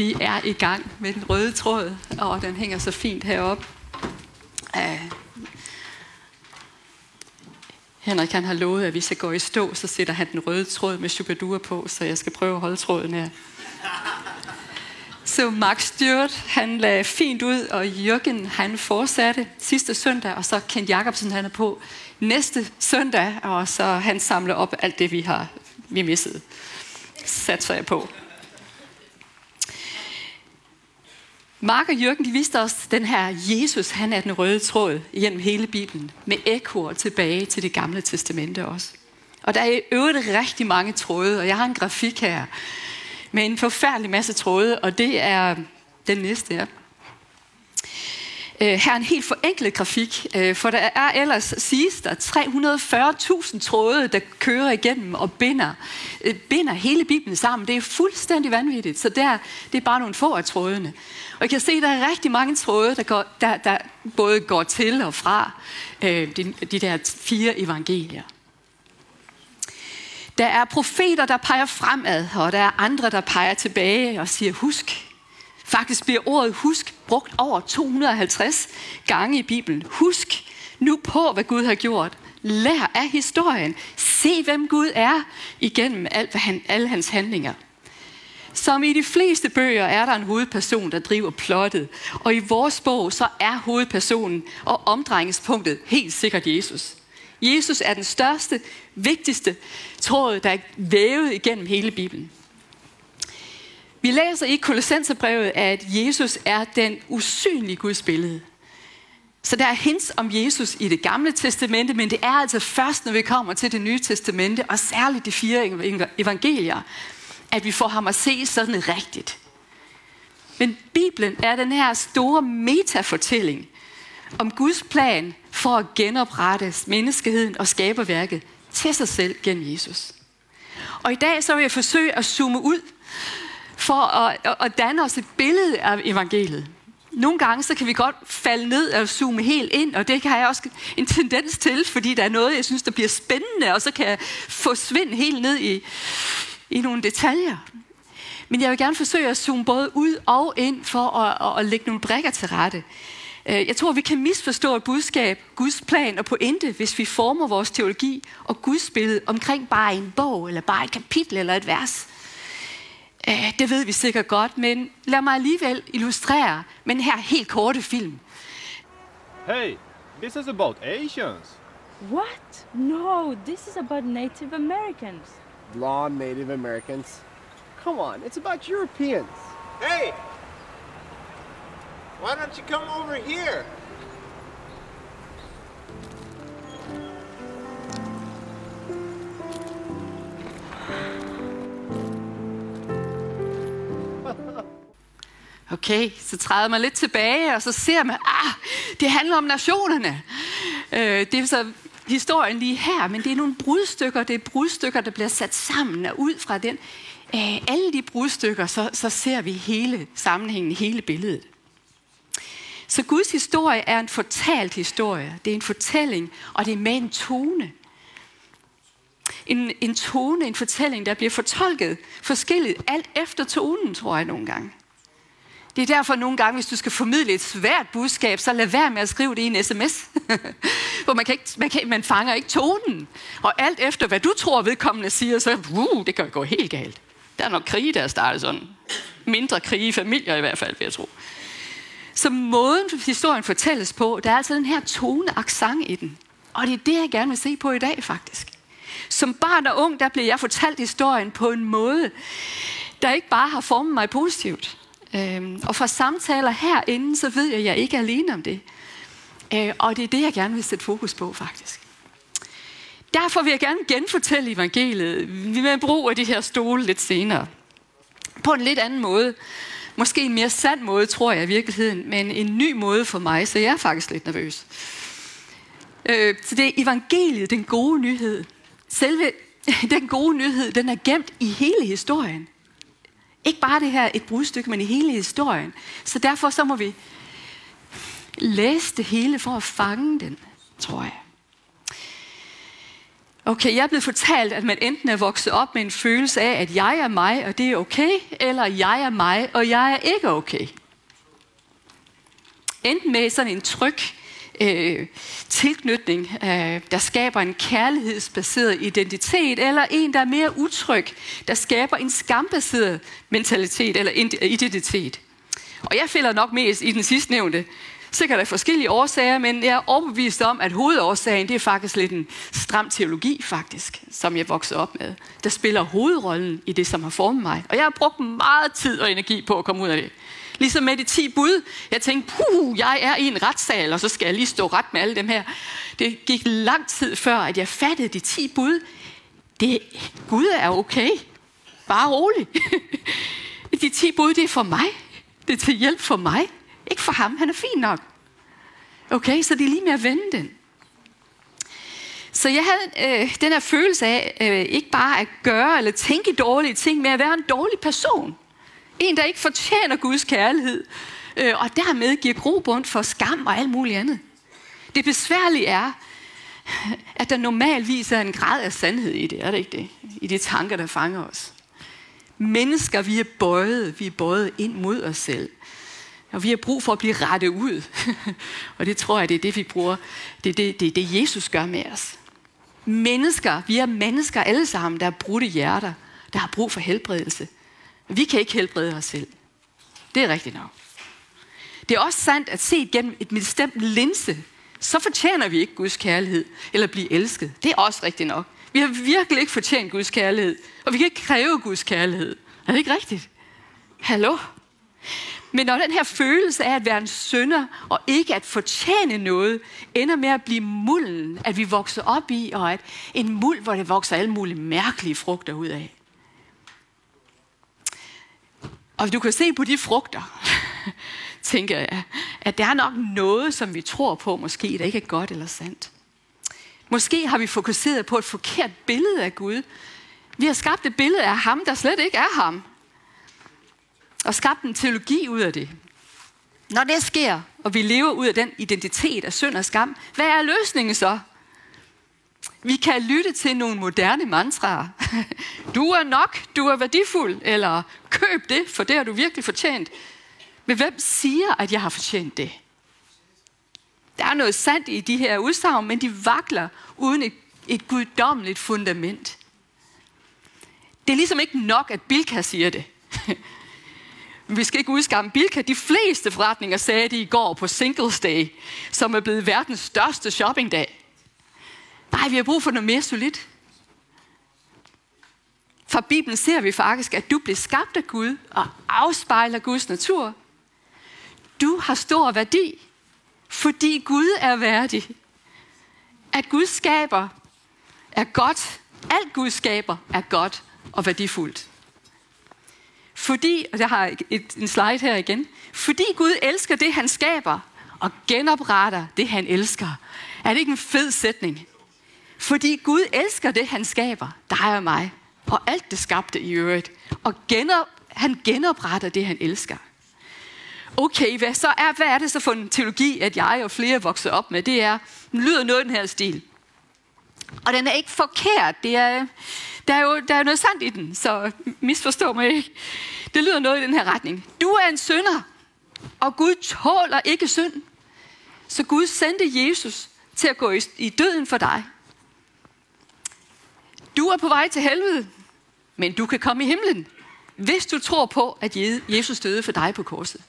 Vi er i gang med den røde tråd, og den hænger så fint heroppe. Uh, Henrik han har lovet, at hvis jeg går i stå, så sætter han den røde tråd med Chubadur på, så jeg skal prøve at holde tråden her. Så Mark Stewart, han lagde fint ud, og Jørgen, han fortsatte sidste søndag, og så Kent Jacobsen, han er på næste søndag, og så han samler op alt det, vi har vi misset. Satser jeg på. Mark og Jørgen, de viste os den her Jesus, han er den røde tråd gennem hele Bibelen, med ekkoer tilbage til det gamle testamente også. Og der er i øvrigt rigtig mange tråde, og jeg har en grafik her, med en forfærdelig masse tråde, og det er den næste, ja. Øh, her en helt forenklet grafik, øh, for der er ellers, siges der, 340.000 tråde, der kører igennem og binder, øh, binder hele Bibelen sammen. Det er fuldstændig vanvittigt, så der, det er bare nogle få af trådene. Og jeg kan se, at der er rigtig mange tråde, der, går, der, der både går til og fra de, de der fire evangelier. Der er profeter, der peger fremad, og der er andre, der peger tilbage og siger, husk. Faktisk bliver ordet husk brugt over 250 gange i Bibelen. Husk nu på, hvad Gud har gjort. Lær af historien. Se, hvem Gud er igennem alt, hvad han, alle hans handlinger. Som i de fleste bøger er der en hovedperson, der driver plottet. Og i vores bog, så er hovedpersonen og omdrejningspunktet helt sikkert Jesus. Jesus er den største, vigtigste tråd, der er vævet igennem hele Bibelen. Vi læser i Kolossenserbrevet, at Jesus er den usynlige Guds billede. Så der er hints om Jesus i det gamle testamente, men det er altså først, når vi kommer til det nye testamente, og særligt de fire evangelier, at vi får ham at se sådan rigtigt. Men Bibelen er den her store metafortælling om Guds plan for at genoprette menneskeheden og skaberværket til sig selv gennem Jesus. Og i dag så vil jeg forsøge at zoome ud for at, at danne os et billede af evangeliet. Nogle gange så kan vi godt falde ned og zoome helt ind, og det har jeg også en tendens til, fordi der er noget, jeg synes, der bliver spændende, og så kan jeg forsvinde helt ned i, i nogle detaljer. Men jeg vil gerne forsøge at zoome både ud og ind for at, at, at lægge nogle brækker til rette. Øh, jeg tror, vi kan misforstå et budskab, Guds plan og pointe, hvis vi former vores teologi og Guds billede omkring bare en bog, eller bare et kapitel eller et vers. Øh, det ved vi sikkert godt, men lad mig alligevel illustrere med den her helt korte film. Hey, this is about Asians. What? No, this is about Native Americans. Blonde Native Americans. Come on, it's about Europeans. Hey! Why don't you come over here? Okay, så træder man lidt tilbage, og så ser man, ah, det handler om nationerne. Øh, det er så historien lige her, men det er nogle brudstykker, det er brudstykker, der bliver sat sammen, og ud fra den, øh, alle de brudstykker, så, så ser vi hele sammenhængen, hele billedet. Så Guds historie er en fortalt historie. Det er en fortælling, og det er med en tone. En, en tone, en fortælling, der bliver fortolket forskelligt, alt efter tonen, tror jeg nogle gange. Det er derfor nogle gange, hvis du skal formidle et svært budskab, så lad være med at skrive det i en sms. For man, kan ikke, man, kan, man fanger ikke tonen. Og alt efter, hvad du tror, vedkommende siger, så uh, det kan gå helt galt. Der er nok krige, der er startet sådan. Mindre krige i familier i hvert fald, vil jeg tro. Så måden historien fortælles på, der er altså den her tone accent i den. Og det er det, jeg gerne vil se på i dag, faktisk. Som barn og ung, der blev jeg fortalt historien på en måde, der ikke bare har formet mig positivt. Øhm, og fra samtaler herinde, så ved jeg, at jeg ikke er alene om det. Øh, og det er det, jeg gerne vil sætte fokus på, faktisk. Derfor vil jeg gerne genfortælle evangeliet. Vi brug af de her stole lidt senere. På en lidt anden måde. Måske en mere sand måde, tror jeg i virkeligheden, men en ny måde for mig, så jeg er faktisk lidt nervøs. Øh, så det er evangeliet, den gode nyhed. Selve den gode nyhed, den er gemt i hele historien. Ikke bare det her et brudstykke, men i hele historien. Så derfor så må vi læse det hele for at fange den, tror jeg. Okay, jeg er blevet fortalt, at man enten er vokset op med en følelse af, at jeg er mig, og det er okay, eller jeg er mig, og jeg er ikke okay. Enten med sådan en tryg øh, tilknytning, øh, der skaber en kærlighedsbaseret identitet, eller en, der er mere utryg, der skaber en skambaseret mentalitet eller identitet. Og jeg fælder nok mest i den sidstnævnte, Sikkert af forskellige årsager, men jeg er overbevist om, at hovedårsagen det er faktisk lidt en stram teologi, faktisk, som jeg voksede op med, der spiller hovedrollen i det, som har formet mig. Og jeg har brugt meget tid og energi på at komme ud af det. Ligesom med de 10 bud. Jeg tænkte, puh, jeg er i en retssal, og så skal jeg lige stå ret med alle dem her. Det gik lang tid før, at jeg fattede de 10 bud. Det, Gud er okay. Bare rolig. de 10 bud, det er for mig. Det er til hjælp for mig. Ikke for ham, han er fin nok. Okay, så det er lige med at vende den. Så jeg havde øh, den her følelse af øh, ikke bare at gøre eller tænke dårlige ting, men at være en dårlig person. En, der ikke fortjener Guds kærlighed, øh, og dermed giver grobund for skam og alt muligt andet. Det besværlige er, at der normalvis er en grad af sandhed i det, er det ikke det? I de tanker, der fanger os. Mennesker, vi er bøjet, vi er bøjet ind mod os selv. Og vi har brug for at blive rettet ud. og det tror jeg, det er det, vi bruger. Det er det, det, er det Jesus gør med os. Mennesker, vi er mennesker alle sammen, der har brudte hjerter, der har brug for helbredelse. Vi kan ikke helbrede os selv. Det er rigtigt nok. Det er også sandt at se gennem et bestemt linse, så fortjener vi ikke Guds kærlighed eller blive elsket. Det er også rigtigt nok. Vi har virkelig ikke fortjent Guds kærlighed, og vi kan ikke kræve Guds kærlighed. Er det ikke rigtigt? Hallo? Men når den her følelse af at være en sønder og ikke at fortjene noget, ender med at blive mulden, at vi vokser op i, og at en muld, hvor det vokser alle mulige mærkelige frugter ud af. Og du kan se på de frugter, tænker jeg, at der er nok noget, som vi tror på, måske der ikke er godt eller sandt. Måske har vi fokuseret på et forkert billede af Gud. Vi har skabt et billede af ham, der slet ikke er ham og skabt en teologi ud af det. Når det sker, og vi lever ud af den identitet af synd og skam, hvad er løsningen så? Vi kan lytte til nogle moderne mantraer. Du er nok, du er værdifuld, eller køb det, for det har du virkelig fortjent. Men hvem siger, at jeg har fortjent det? Der er noget sandt i de her udsagn, men de vakler uden et, et guddommeligt fundament. Det er ligesom ikke nok, at Bilka siger det. vi skal ikke udskamme Bilka. De fleste forretninger sagde det i går på Singles Day, som er blevet verdens største shoppingdag. Nej, vi har brug for noget mere solidt. Fra Bibelen ser vi faktisk, at du blev skabt af Gud og afspejler Guds natur. Du har stor værdi, fordi Gud er værdig. At Gud skaber er godt. Alt Gud skaber er godt og værdifuldt. Fordi, og jeg har et, en slide her igen, fordi Gud elsker det, han skaber, og genopretter det, han elsker. Er det ikke en fed sætning? Fordi Gud elsker det, han skaber, dig og mig, og alt det skabte i øvrigt. Og genop, han genopretter det, han elsker. Okay, hvad, så er, hvad er det så for en teologi, at jeg og flere vokser op med? Det er, den lyder noget i den her stil. Og den er ikke forkert. Det er, der er jo der er noget sandt i den, så misforstå mig ikke. Det lyder noget i den her retning. Du er en synder, og Gud tåler ikke synd. Så Gud sendte Jesus til at gå i døden for dig. Du er på vej til helvede, men du kan komme i himlen, hvis du tror på, at Jesus døde for dig på korset.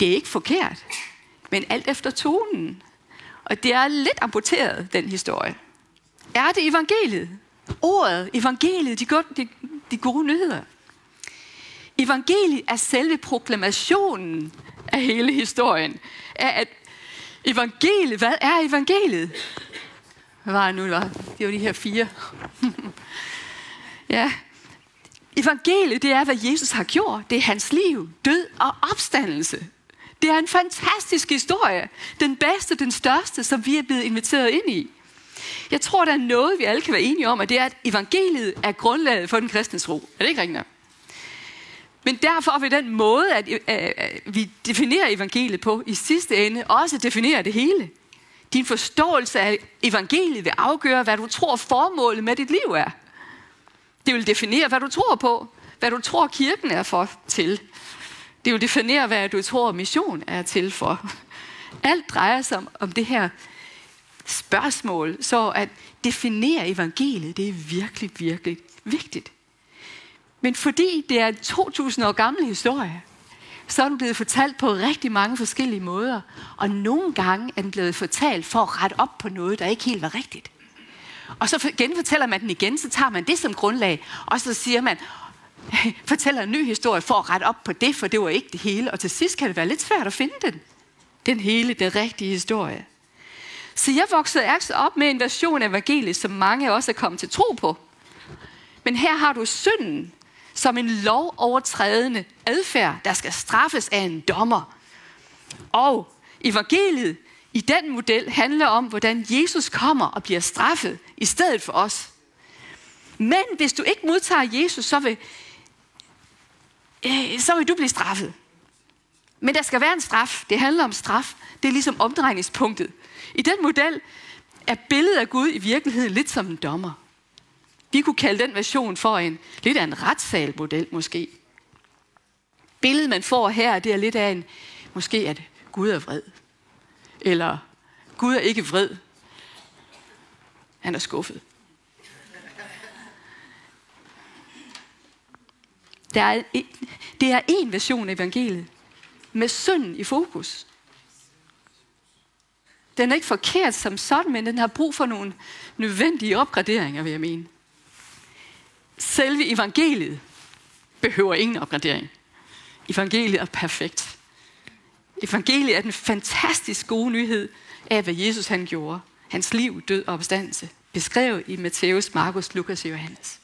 Det er ikke forkert, men alt efter tonen. Og det er lidt amputeret, den historie. Er det evangeliet? Ordet, evangeliet, de gode, de, de gode nyheder. Evangeliet er selve proklamationen af hele historien. Af at evangeliet, hvad er evangeliet? Hvad var det nu? Var? Det var de her fire. ja. Evangeliet, det er, hvad Jesus har gjort. Det er hans liv, død og opstandelse. Det er en fantastisk historie. Den bedste, den største, som vi er blevet inviteret ind i. Jeg tror, der er noget, vi alle kan være enige om, at det er, at evangeliet er grundlaget for den kristne tro. Er det ikke rigtigt? Men derfor vil den måde, at, at vi definerer evangeliet på, i sidste ende også definere det hele. Din forståelse af evangeliet vil afgøre, hvad du tror formålet med dit liv er. Det vil definere, hvad du tror på, hvad du tror kirken er for til. Det vil definere, hvad du tror mission er til for. Alt drejer sig om, om det her spørgsmål, så at definere evangeliet, det er virkelig, virkelig vigtigt. Men fordi det er en 2000 år gammel historie, så er den blevet fortalt på rigtig mange forskellige måder. Og nogle gange er den blevet fortalt for at rette op på noget, der ikke helt var rigtigt. Og så genfortæller man den igen, så tager man det som grundlag, og så siger man, fortæller en ny historie for at rette op på det, for det var ikke det hele. Og til sidst kan det være lidt svært at finde den. Den hele, den rigtige historie. Så jeg voksede altså op med en version af evangeliet, som mange også er kommet til tro på. Men her har du synden som en lovovertrædende adfærd, der skal straffes af en dommer. Og evangeliet i den model handler om, hvordan Jesus kommer og bliver straffet i stedet for os. Men hvis du ikke modtager Jesus, så vil, øh, så vil du blive straffet. Men der skal være en straf. Det handler om straf. Det er ligesom omdrejningspunktet. I den model er billedet af Gud i virkeligheden lidt som en dommer. Vi kunne kalde den version for en lidt af en retssalmodel måske. Billedet, man får her, det er lidt af en, måske at Gud er vred. Eller Gud er ikke vred. Han er skuffet. Der er, det er en version af evangeliet med synden i fokus. Den er ikke forkert som sådan, men den har brug for nogle nødvendige opgraderinger, vil jeg mene. Selve evangeliet behøver ingen opgradering. Evangeliet er perfekt. Evangeliet er den fantastisk gode nyhed af, hvad Jesus han gjorde. Hans liv, død og opstandelse. Beskrevet i Matthæus, Markus, Lukas og Johannes.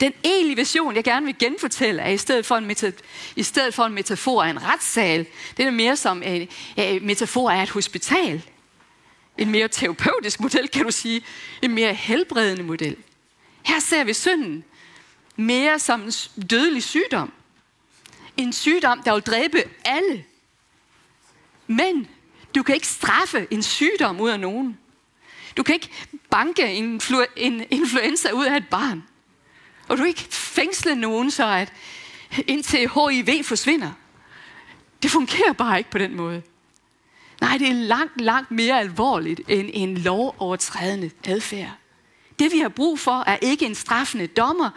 Den egentlige version, jeg gerne vil genfortælle, er i stedet for en, meta- i stedet for en metafor af en retssal. Det er mere som en, en metafor af et hospital. En mere terapeutisk model, kan du sige. En mere helbredende model. Her ser vi synden mere som en dødelig sygdom. En sygdom, der vil dræbe alle. Men du kan ikke straffe en sygdom ud af nogen. Du kan ikke banke en, influ- en influenza ud af et barn. Og du kan ikke fængsle nogen, så at indtil HIV forsvinder. Det fungerer bare ikke på den måde. Nej, det er langt, langt mere alvorligt end en lovovertrædende adfærd. Det vi har brug for er ikke en straffende dommer,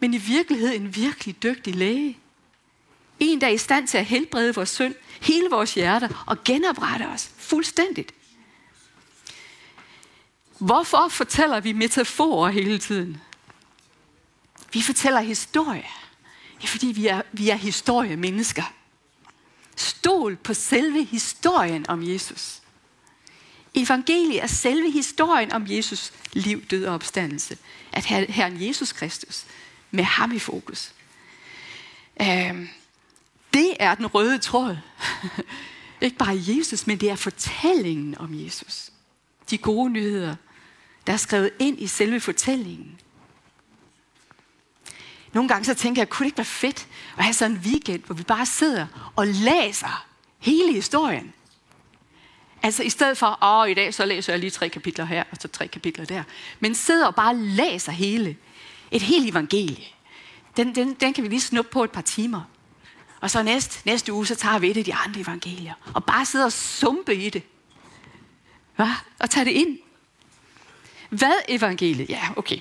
men i virkeligheden en virkelig dygtig læge. En, der er i stand til at helbrede vores synd, hele vores hjerter og genoprette os fuldstændigt. Hvorfor fortæller vi metaforer hele tiden? Vi fortæller historie. Det er fordi, vi er, vi er historiemennesker. Stol på selve historien om Jesus. Evangeliet er selve historien om Jesus liv, død og opstandelse. At Herren Jesus Kristus, med ham i fokus. Øhm, det er den røde tråd. Ikke bare Jesus, men det er fortællingen om Jesus. De gode nyheder, der er skrevet ind i selve fortællingen. Nogle gange så tænker jeg, kunne det ikke være fedt at have sådan en weekend, hvor vi bare sidder og læser hele historien. Altså i stedet for, åh, i dag så læser jeg lige tre kapitler her, og så tre kapitler der. Men sidder og bare læser hele. Et helt evangelie. Den, den, den kan vi lige snuppe på et par timer. Og så næste, næste uge, så tager vi et af de andre evangelier. Og bare sidder og sumpe i det. Hva? Og tager det ind. Hvad evangeliet? Ja, okay.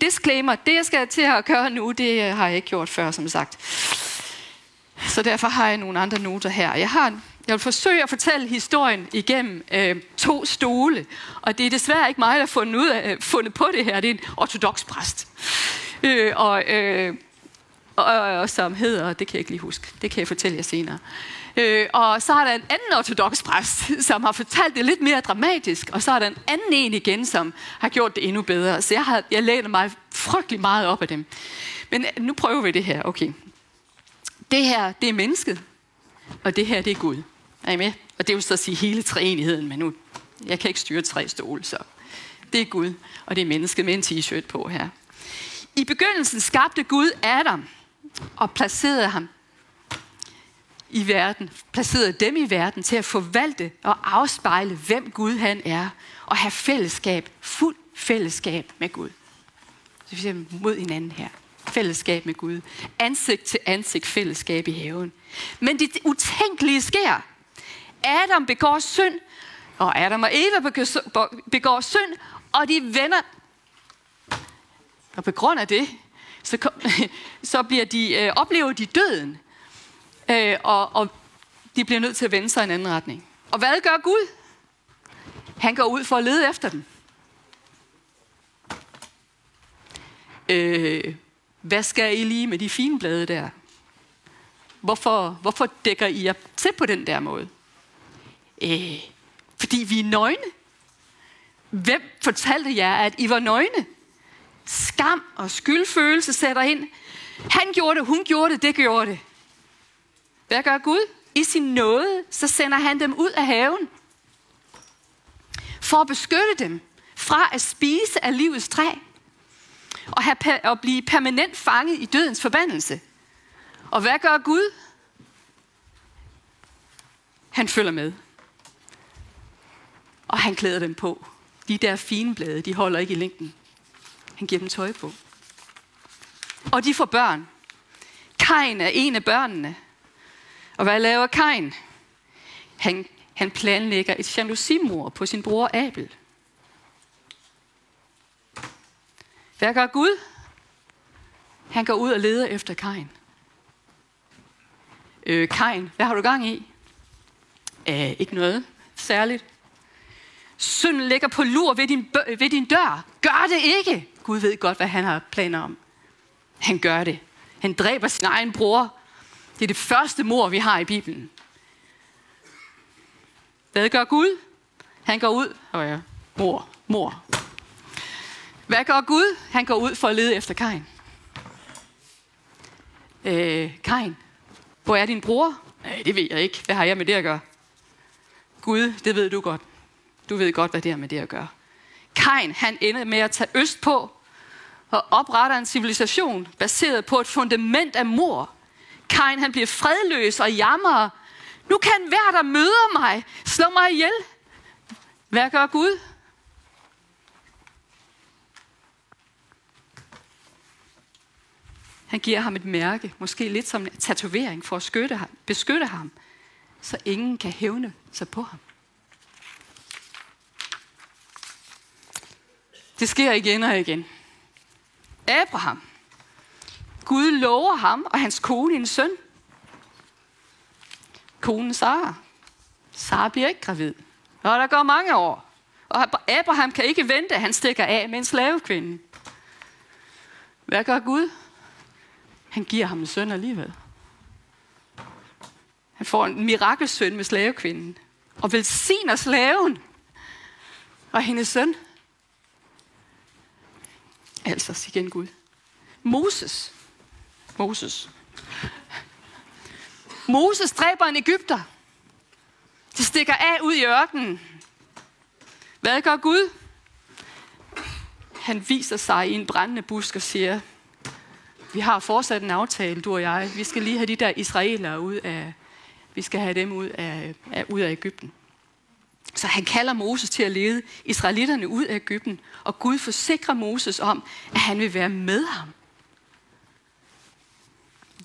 Disclaimer, det jeg skal til at gøre nu, det øh, har jeg ikke gjort før, som sagt. Så derfor har jeg nogle andre noter her. Jeg har jeg vil forsøge at fortælle historien igennem øh, to stole. Og det er desværre ikke mig, der har fundet, ud af, øh, fundet på det her. Det er en ortodox præst. Øh, og, øh, og, og, som hedder, det kan jeg ikke lige huske, det kan jeg fortælle jer senere. Øh, og så er der en anden ortodox præst, som har fortalt det lidt mere dramatisk, og så er der en anden en igen, som har gjort det endnu bedre. Så jeg, har, jeg læner mig frygtelig meget op af dem. Men øh, nu prøver vi det her, okay. Det her, det er mennesket, og det her, det er Gud. Er I med? Og det vil så sige hele treenigheden, men nu, jeg kan ikke styre tre stole, så det er Gud, og det er mennesket med en t-shirt på her. I begyndelsen skabte Gud Adam og placerede ham i verden, placerede dem i verden til at forvalte og afspejle, hvem Gud han er, og have fællesskab, fuld fællesskab med Gud. Så vi ser mod hinanden her. Fællesskab med Gud. Ansigt til ansigt fællesskab i haven. Men det utænkelige sker. Adam begår synd, og Adam og Eva begår synd, og de vender. Og på grund af det, så, kom, så bliver de, øh, oplever de døden. Øh, og, og de bliver nødt til at vende sig i en anden retning. Og hvad gør Gud? Han går ud for at lede efter dem. Øh, hvad skal I lige med de fine blade der? Hvorfor, hvorfor dækker I jer til på den der måde? Øh, fordi vi er nøgne. Hvem fortalte jer, at I var nøgne? Skam og skyldfølelse sætter ind. Han gjorde det, hun gjorde det, det gjorde det. Hvad gør Gud? I sin nåde, så sender han dem ud af haven. For at beskytte dem fra at spise af livets træ. Og, have, at blive permanent fanget i dødens forbandelse. Og hvad gør Gud? Han følger med. Og han klæder dem på. De der fine blade, de holder ikke i længden. Han giver dem tøj på. Og de får børn. Kain er en af børnene. Og hvad laver Kain? Han, han planlægger et jalousimor på sin bror Abel. Hvad gør Gud? Han går ud og leder efter Kain. Øh, Kain, hvad har du gang i? Æh, ikke noget særligt. Synden ligger på lur ved din, ved din dør. Gør det ikke. Gud ved godt, hvad han har planer om. Han gør det. Han dræber sin egen bror. Det er det første mor, vi har i Bibelen. Hvad gør Gud? Han går ud. Og ja, mor, mor. Hvad gør Gud? Han går ud for at lede efter Kain. Øh, Kain, hvor er din bror? Nej, det ved jeg ikke. Hvad har jeg med det at gøre? Gud, det ved du godt. Du ved godt, hvad det er med det at gøre. Kain, han ender med at tage øst på og opretter en civilisation baseret på et fundament af mor. Kain, han bliver fredløs og jammer. Nu kan hver, der møder mig, slå mig ihjel. Hvad gør Gud? Han giver ham et mærke, måske lidt som en tatovering for at beskytte ham, beskytte ham, så ingen kan hævne sig på ham. Det sker igen og igen. Abraham. Gud lover ham og hans kone en søn. Konen Sara. Sara bliver ikke gravid. Og der går mange år. Og Abraham kan ikke vente, han stikker af med en slavekvinde. Hvad gør Gud? Han giver ham en søn alligevel. Han får en mirakelsøn med slavekvinden. Og velsigner slaven og hendes søn. Altså, igen Gud. Moses. Moses. Moses dræber en Ægypter. De stikker af ud i ørkenen. Hvad gør Gud? Han viser sig i en brændende busk og siger, vi har fortsat en aftale, du og jeg. Vi skal lige have de der israelere ud af, vi skal have dem ud af, af, ud af Ægypten. Så han kalder Moses til at lede israelitterne ud af Ægypten, og Gud forsikrer Moses om, at han vil være med ham.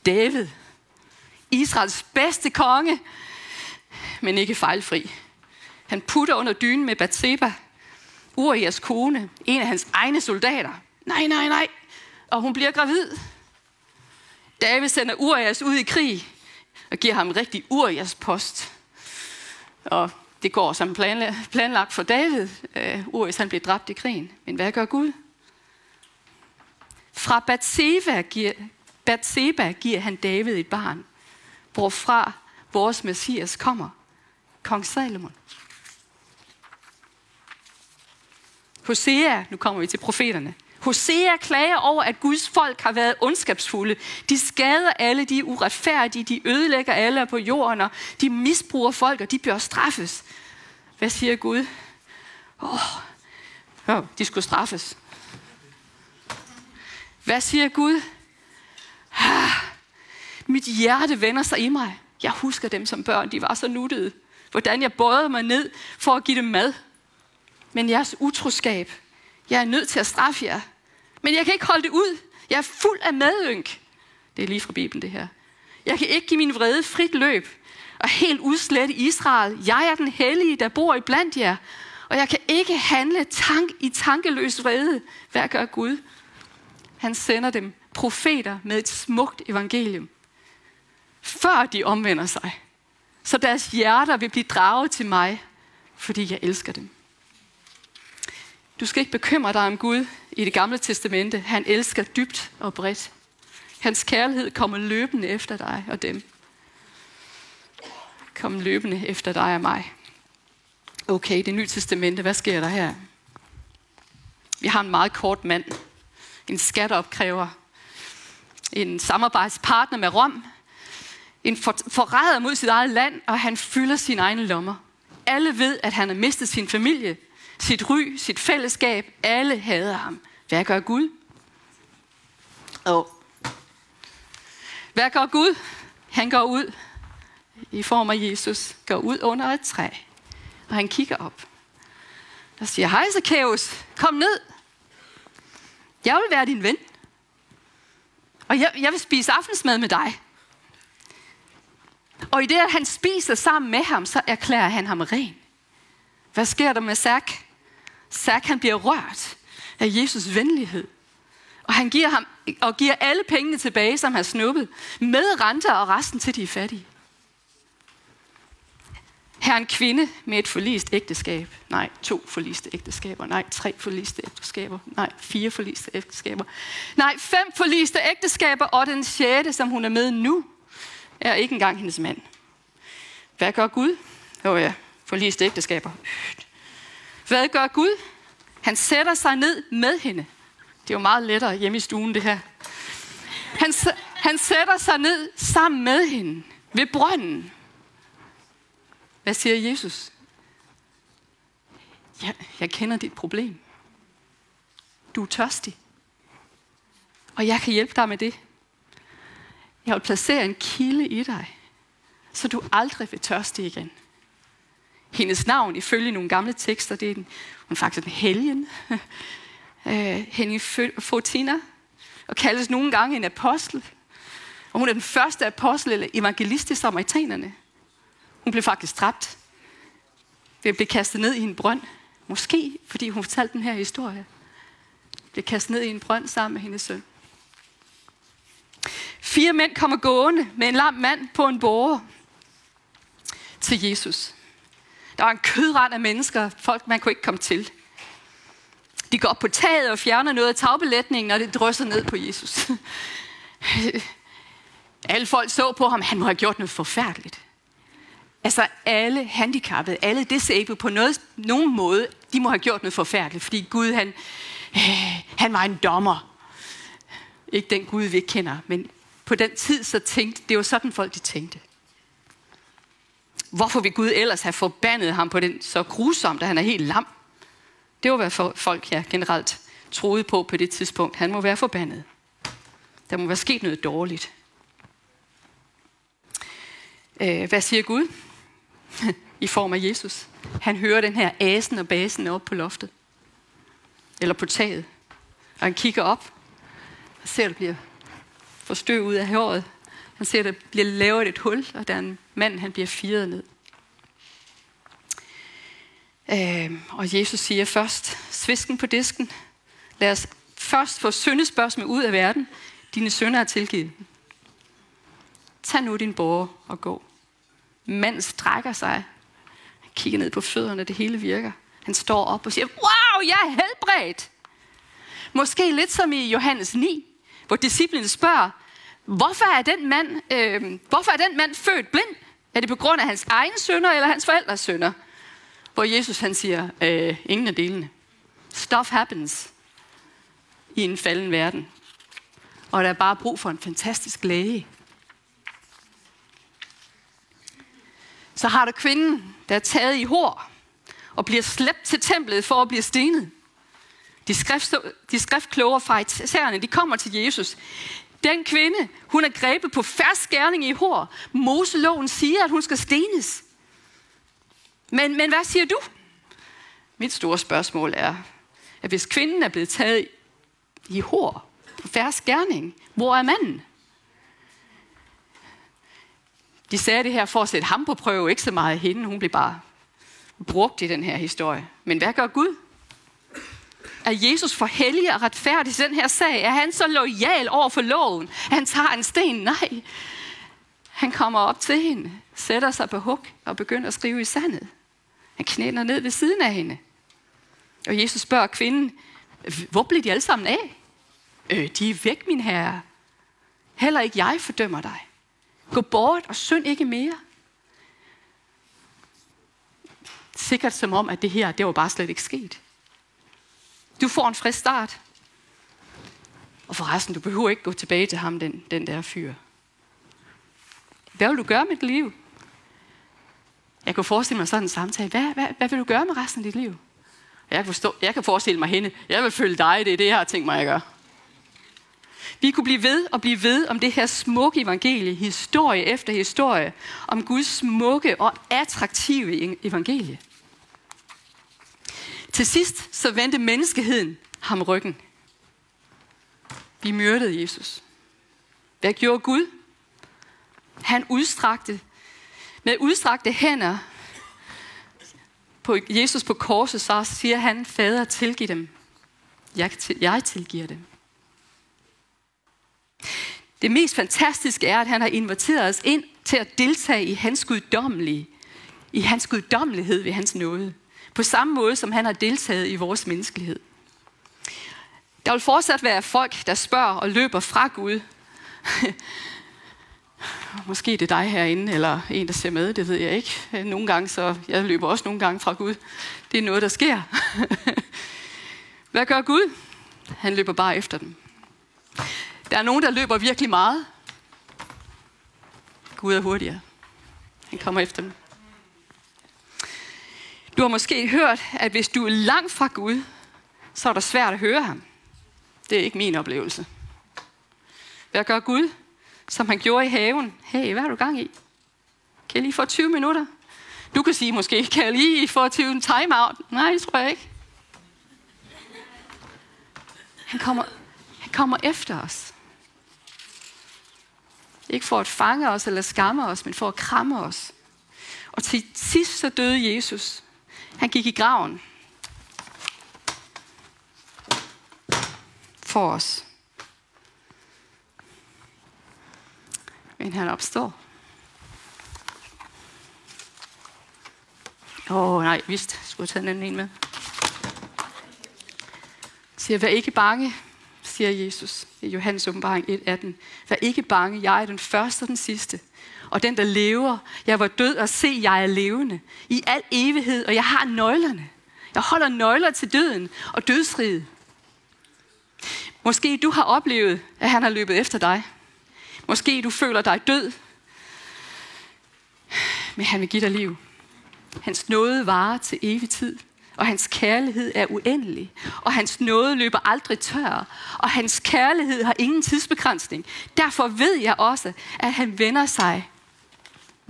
David, Israels bedste konge, men ikke fejlfri. Han putter under dynen med Bathsheba, Urias kone, en af hans egne soldater. Nej, nej, nej. Og hun bliver gravid. David sender Urias ud i krig og giver ham rigtig Urias post. Og det går som planlagt for David. Øh, uh, Urias han bliver dræbt i krigen. Men hvad gør Gud? Fra Bathsheba giver, Bathsheba giver han David et barn, hvorfra vores Messias kommer. Kong Salomon. Hosea, nu kommer vi til profeterne. Hosea klager over, at Guds folk har været ondskabsfulde. De skader alle, de er uretfærdige, de ødelægger alle på jorden, og de misbruger folk, og de bør straffes. Hvad siger Gud? Åh, oh, de skulle straffes. Hvad siger Gud? Ah, mit hjerte vender sig i mig. Jeg husker dem som børn, de var så nuttede. Hvordan jeg bøjede mig ned for at give dem mad. Men jeres utroskab, jeg er nødt til at straffe jer. Men jeg kan ikke holde det ud. Jeg er fuld af medynk. Det er lige fra Bibelen, det her. Jeg kan ikke give min vrede frit løb og helt udslette Israel. Jeg er den hellige, der bor i blandt jer. Og jeg kan ikke handle tank i tankeløs vrede. Hvad gør Gud? Han sender dem profeter med et smukt evangelium. Før de omvender sig. Så deres hjerter vil blive draget til mig, fordi jeg elsker dem. Du skal ikke bekymre dig om Gud i det gamle testamente. Han elsker dybt og bredt. Hans kærlighed kommer løbende efter dig og dem. Kom løbende efter dig og mig. Okay, det nye testamente, hvad sker der her? Vi har en meget kort mand. En skatteopkræver. En samarbejdspartner med Rom. En forræder mod sit eget land, og han fylder sine egne lommer. Alle ved, at han har mistet sin familie, sit ry, sit fællesskab. Alle hader ham. Hvad gør Gud? Og hvad gør Gud? Han går ud i form af Jesus, går ud under et træ, og han kigger op. Og siger, hej Zacchaeus, kom ned. Jeg vil være din ven. Og jeg, jeg vil spise aftensmad med dig. Og i det, at han spiser sammen med ham, så erklærer han ham ren. Hvad sker der med Zach? Zach, han bliver rørt af Jesus venlighed. Og han giver ham og giver alle pengene tilbage, som han snuppet, med renter og resten til de fattige. Her er en kvinde med et forlist ægteskab. Nej, to forliste ægteskaber. Nej, tre forliste ægteskaber. Nej, fire forliste ægteskaber. Nej, fem forliste ægteskaber, og den sjette, som hun er med nu, er ikke engang hendes mand. Hvad gør Gud? Jo ja, forliste ægteskaber. Hvad gør Gud? Han sætter sig ned med hende. Det er jo meget lettere hjemme i stuen, det her. Han, han sætter sig ned sammen med hende ved brønden. Hvad siger Jesus? Jeg, jeg kender dit problem. Du er tørstig. Og jeg kan hjælpe dig med det. Jeg vil placere en kilde i dig, så du aldrig vil tørste igen. Hendes navn, ifølge nogle gamle tekster, det er en, hun er faktisk en helgen. øh, Henning Fotina, og kaldes nogle gange en apostel. Og hun er den første apostel eller evangelist i samaritanerne. Hun blev faktisk dræbt. Ved blev kastet ned i en brønd. Måske fordi hun fortalte den her historie. Blev kastet ned i en brønd sammen med hendes søn. Fire mænd kommer gående med en lam mand på en borger til Jesus. Der var en kødrand af mennesker, folk man kunne ikke komme til. De går op på taget og fjerner noget af tagbelætningen, og det drysser ned på Jesus. Alle folk så på ham, han må have gjort noget forfærdeligt. Altså alle handicappede, alle disabled på noget, nogen måde, de må have gjort noget forfærdeligt, fordi Gud, han, øh, han var en dommer. Ikke den Gud, vi ikke kender, men på den tid så tænkte, det var sådan folk, de tænkte. Hvorfor vil Gud ellers have forbandet ham på den så grusomt, at han er helt lam? Det var, hvad folk her generelt troede på på det tidspunkt. Han må være forbandet. Der må være sket noget dårligt. Øh, hvad siger Gud? I form af Jesus. Han hører den her asen og basen op på loftet. Eller på taget. Og han kigger op og ser, at det bliver forstøvet ud af håret. Han ser, at der bliver lavet et hul, og der er en Manden han bliver firet ned. Øh, og Jesus siger først, svisken på disken. Lad os først få syndespørgsmål ud af verden. Dine sønner er tilgivet. Tag nu din borger og gå. Manden strækker sig. Han kigger ned på fødderne, det hele virker. Han står op og siger, wow, jeg er helbredt. Måske lidt som i Johannes 9, hvor disciplinen spørger, hvorfor er den mand, øh, hvorfor er den mand født blind? Er det på grund af hans egen sønner eller hans forældres sønner? Hvor Jesus han siger, øh, ingen af delene. Stuff happens i en falden verden. Og der er bare brug for en fantastisk læge. Så har du kvinden, der er taget i hår og bliver slæbt til templet for at blive stenet. De, skrift, de skriftkloge fra de kommer til Jesus. Den kvinde, hun er grebet på færds gerning i hår. Moseloven siger, at hun skal stenes. Men, men hvad siger du? Mit store spørgsmål er, at hvis kvinden er blevet taget i hår på færds gerning, hvor er manden? De sagde det her for at sætte ham på prøve, ikke så meget hende. Hun blev bare brugt i den her historie. Men hvad gør Gud? Er Jesus for hellig og retfærdig i den her sag? Er han så lojal over for loven, at han tager en sten? Nej. Han kommer op til hende, sætter sig på huk og begynder at skrive i sandet. Han knæler ned ved siden af hende. Og Jesus spørger kvinden, hvor blev de alle sammen af? Øh, de er væk, min herre. Heller ikke jeg fordømmer dig. Gå bort og synd ikke mere. Sikkert som om, at det her, det var bare slet ikke sket. Du får en frisk start. Og forresten, du behøver ikke gå tilbage til ham, den, den der fyr. Hvad vil du gøre med dit liv? Jeg kunne forestille mig sådan en samtale. Hvad, hvad, hvad vil du gøre med resten af dit liv? Jeg kan, forstå, jeg kan forestille mig hende. Jeg vil følge dig, det er det, jeg har tænkt mig at gøre. Vi kunne blive ved og blive ved om det her smukke evangelie, historie efter historie, om Guds smukke og attraktive evangelie. Til sidst så vendte menneskeheden ham ryggen. Vi myrdede Jesus. Hvad gjorde Gud? Han udstrakte med udstrakte hænder på Jesus på korset, så siger han, Fader, tilgiv dem. Jeg, jeg tilgiver dem. Det mest fantastiske er, at han har inviteret os ind til at deltage i hans guddommelige, i hans guddommelighed ved hans nåde. På samme måde, som han har deltaget i vores menneskelighed. Der vil fortsat være folk, der spørger og løber fra Gud. Måske det er dig herinde, eller en, der ser med, det ved jeg ikke. Nogle gange, så jeg løber også nogle gange fra Gud. Det er noget, der sker. Hvad gør Gud? Han løber bare efter dem. Der er nogen, der løber virkelig meget. Gud er hurtigere. Han kommer efter dem. Du har måske hørt, at hvis du er langt fra Gud, så er det svært at høre ham. Det er ikke min oplevelse. Hvad gør Gud, som han gjorde i haven? Hey, hvad har du gang i? Kan jeg lige få 20 minutter? Du kan sige måske, kan jeg lige få 20 en time-out? Nej, det tror jeg ikke. Han kommer, han kommer efter os. Ikke for at fange os eller skamme os, men for at kramme os. Og til sidst så døde Jesus. Han gik i graven. For os. Men han opstår. Åh oh, nej, vist. Skulle have taget en anden en med. Siger, vær ikke bange siger Jesus i Johannes åbenbaring 1.18. Vær ikke bange, jeg er den første og den sidste. Og den, der lever, jeg var død og se, jeg er levende. I al evighed, og jeg har nøglerne. Jeg holder nøgler til døden og dødsriget. Måske du har oplevet, at han har løbet efter dig. Måske du føler dig død. Men han vil give dig liv. Hans nåde varer til evig tid og hans kærlighed er uendelig, og hans nåde løber aldrig tør, og hans kærlighed har ingen tidsbegrænsning. Derfor ved jeg også, at han vender sig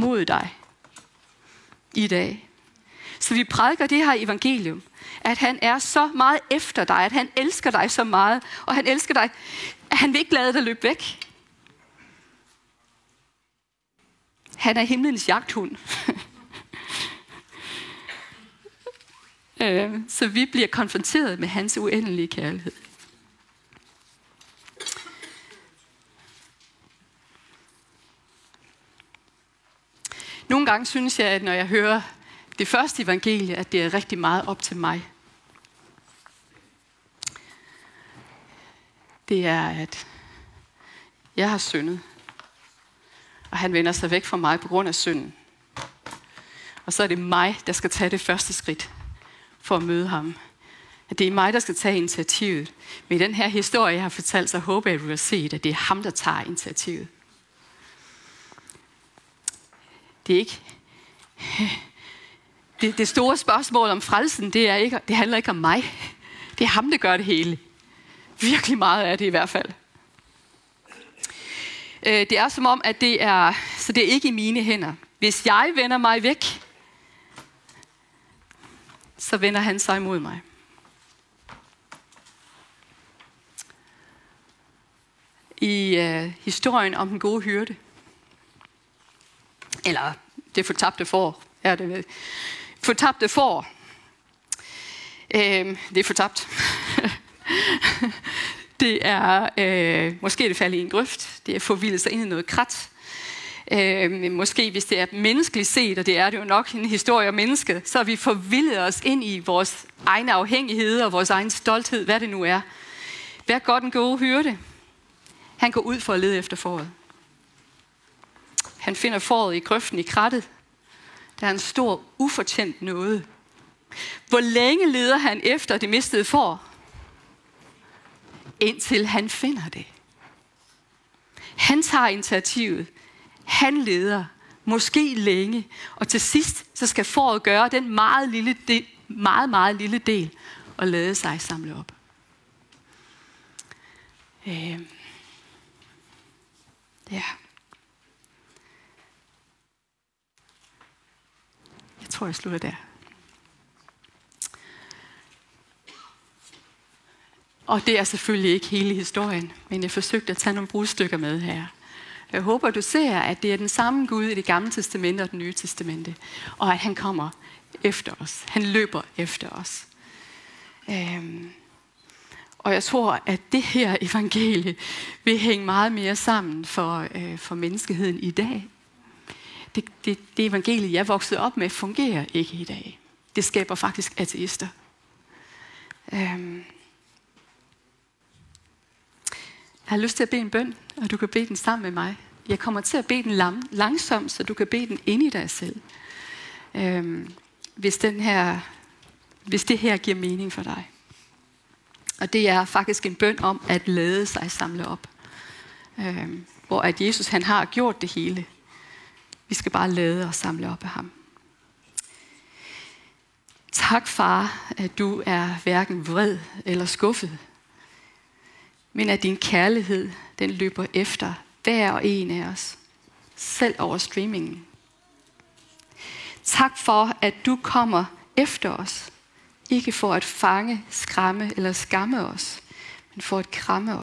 mod dig i dag. Så vi prædiker det her evangelium, at han er så meget efter dig, at han elsker dig så meget, og han elsker dig, at han vil ikke lade dig løbe væk. Han er himlens jagthund. Øh, så vi bliver konfronteret med hans uendelige kærlighed. Nogle gange synes jeg, at når jeg hører det første evangelie, at det er rigtig meget op til mig. Det er, at jeg har syndet, og han vender sig væk fra mig på grund af synden. Og så er det mig, der skal tage det første skridt for at møde ham. At det er mig, der skal tage initiativet. Men i den her historie, jeg har fortalt, så håber jeg, at du har set, at det er ham, der tager initiativet. Det er ikke... Det, det store spørgsmål om frelsen, det, er ikke, det handler ikke om mig. Det er ham, der gør det hele. Virkelig meget af det i hvert fald. Øh, det er som om, at det er, så det er ikke i mine hænder. Hvis jeg vender mig væk, så vender han sig imod mig. I øh, historien om den gode hyrde, eller det fortabte får, er det vel. Fortabte får. Øh, det er fortabt. det er øh, måske det falde i en grøft. Det er forvildet sig ind i noget krat. Øh, måske hvis det er menneskeligt set, og det er det jo nok en historie om mennesket, så har vi forvildet os ind i vores egne afhængighed og vores egen stolthed, hvad det nu er. Hvad gør den gode hyrde? Han går ud for at lede efter foråret. Han finder foråret i grøften i krattet. Der er en stor ufortjent noget. Hvor længe leder han efter det mistede får? Indtil han finder det. Han tager initiativet. Han leder. Måske længe. Og til sidst, så skal foråret gøre den meget, lille del, meget, meget lille del og lade sig samle op. Øh. Ja. Jeg tror, jeg slutter der. Og det er selvfølgelig ikke hele historien, men jeg forsøgte at tage nogle brudstykker med her. Jeg håber, du ser, at det er den samme Gud i det gamle testamente og det nye testamente, og at han kommer efter os. Han løber efter os. Øhm. Og jeg tror, at det her evangelie vil hænge meget mere sammen for, øh, for menneskeheden i dag. Det, det, det evangelie, jeg voksede op med, fungerer ikke i dag. Det skaber faktisk ateister. Øhm. Jeg har lyst til at bede en bøn, og du kan bede den sammen med mig. Jeg kommer til at bede den lang, langsomt, så du kan bede den ind i dig selv. Øhm, hvis, den her, hvis det her giver mening for dig. Og det er faktisk en bøn om at lade sig samle op. Øhm, hvor at Jesus han har gjort det hele. Vi skal bare lade og samle op af ham. Tak far, at du er hverken vred eller skuffet, men at din kærlighed, den løber efter hver og en af os, selv over streamingen. Tak for, at du kommer efter os, ikke for at fange, skræmme eller skamme os, men for at kramme